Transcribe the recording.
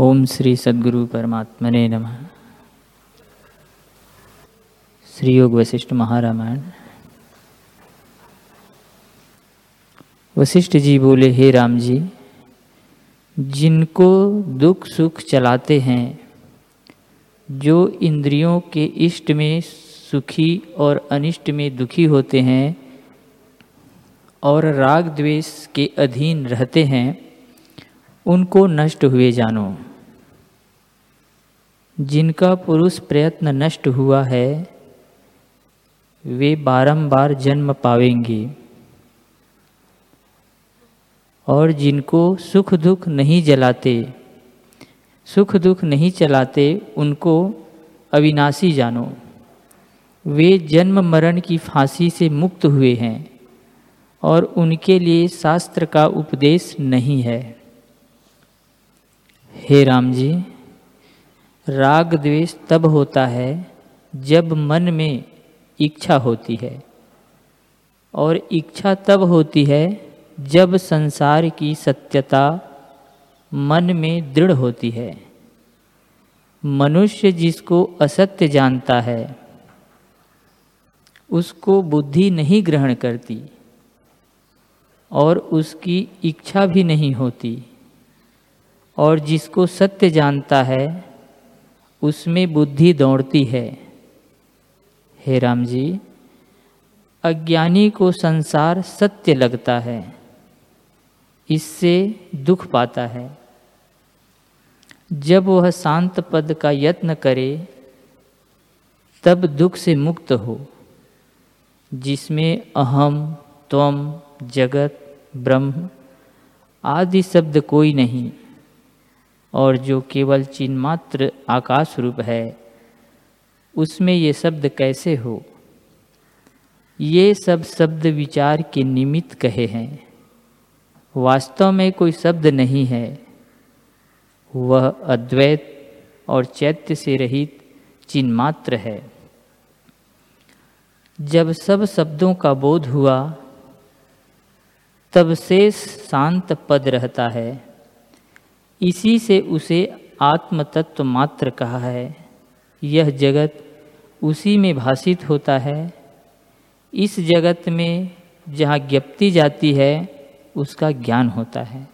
ओम श्री सद्गुरु परमात्मने नमः। श्री योग वशिष्ठ महारामायण। वशिष्ठ जी बोले, हे राम जी, जिनको दुख सुख चलाते हैं, जो इंद्रियों के इष्ट में सुखी और अनिष्ट में दुखी होते हैं और राग द्वेष के अधीन रहते हैं, उनको नष्ट हुए जानो। जिनका पुरुष प्रयत्न नष्ट हुआ है, वे बारंबार जन्म पावेंगे। और जिनको सुख दुख नहीं जलाते, सुख दुख नहीं चलाते, उनको अविनाशी जानो। वे जन्म मरण की फांसी से मुक्त हुए हैं, और उनके लिए शास्त्र का उपदेश नहीं है। हे राम जी राग द्वेष तब होता है जब मन में इच्छा होती है। और इच्छा तब होती है जब संसार की सत्यता मन में दृढ़ होती है। मनुष्य जिसको असत्य जानता है, उसको बुद्धि नहीं ग्रहण करती और उसकी इच्छा भी नहीं होती। और जिसको सत्य जानता है उसमें बुद्धि दौड़ती है। हे राम जी, अज्ञानी को संसार सत्य लगता है, इससे दुख पाता है। जब वह शांत पद का यत्न करे, तब दुख से मुक्त हो, जिसमें अहम, त्वम, जगत, ब्रह्म आदि शब्द कोई नहीं। और जो केवल चिन्मात्र आकाश रूप है, उसमें ये शब्द कैसे हो? ये सब शब्द विचार के निमित्त कहे हैं। वास्तव में कोई शब्द नहीं है। वह अद्वैत और चैत्य से रहित चिन्मात्र है। जब सब शब्दों का बोध हुआ, तब शेष शांत पद रहता है। इसी से उसे आत्मतत्व मात्र कहा है। यह जगत उसी में भाषित होता है। इस जगत में जहाँ ज्ञप्ति जाती है, उसका ज्ञान होता है।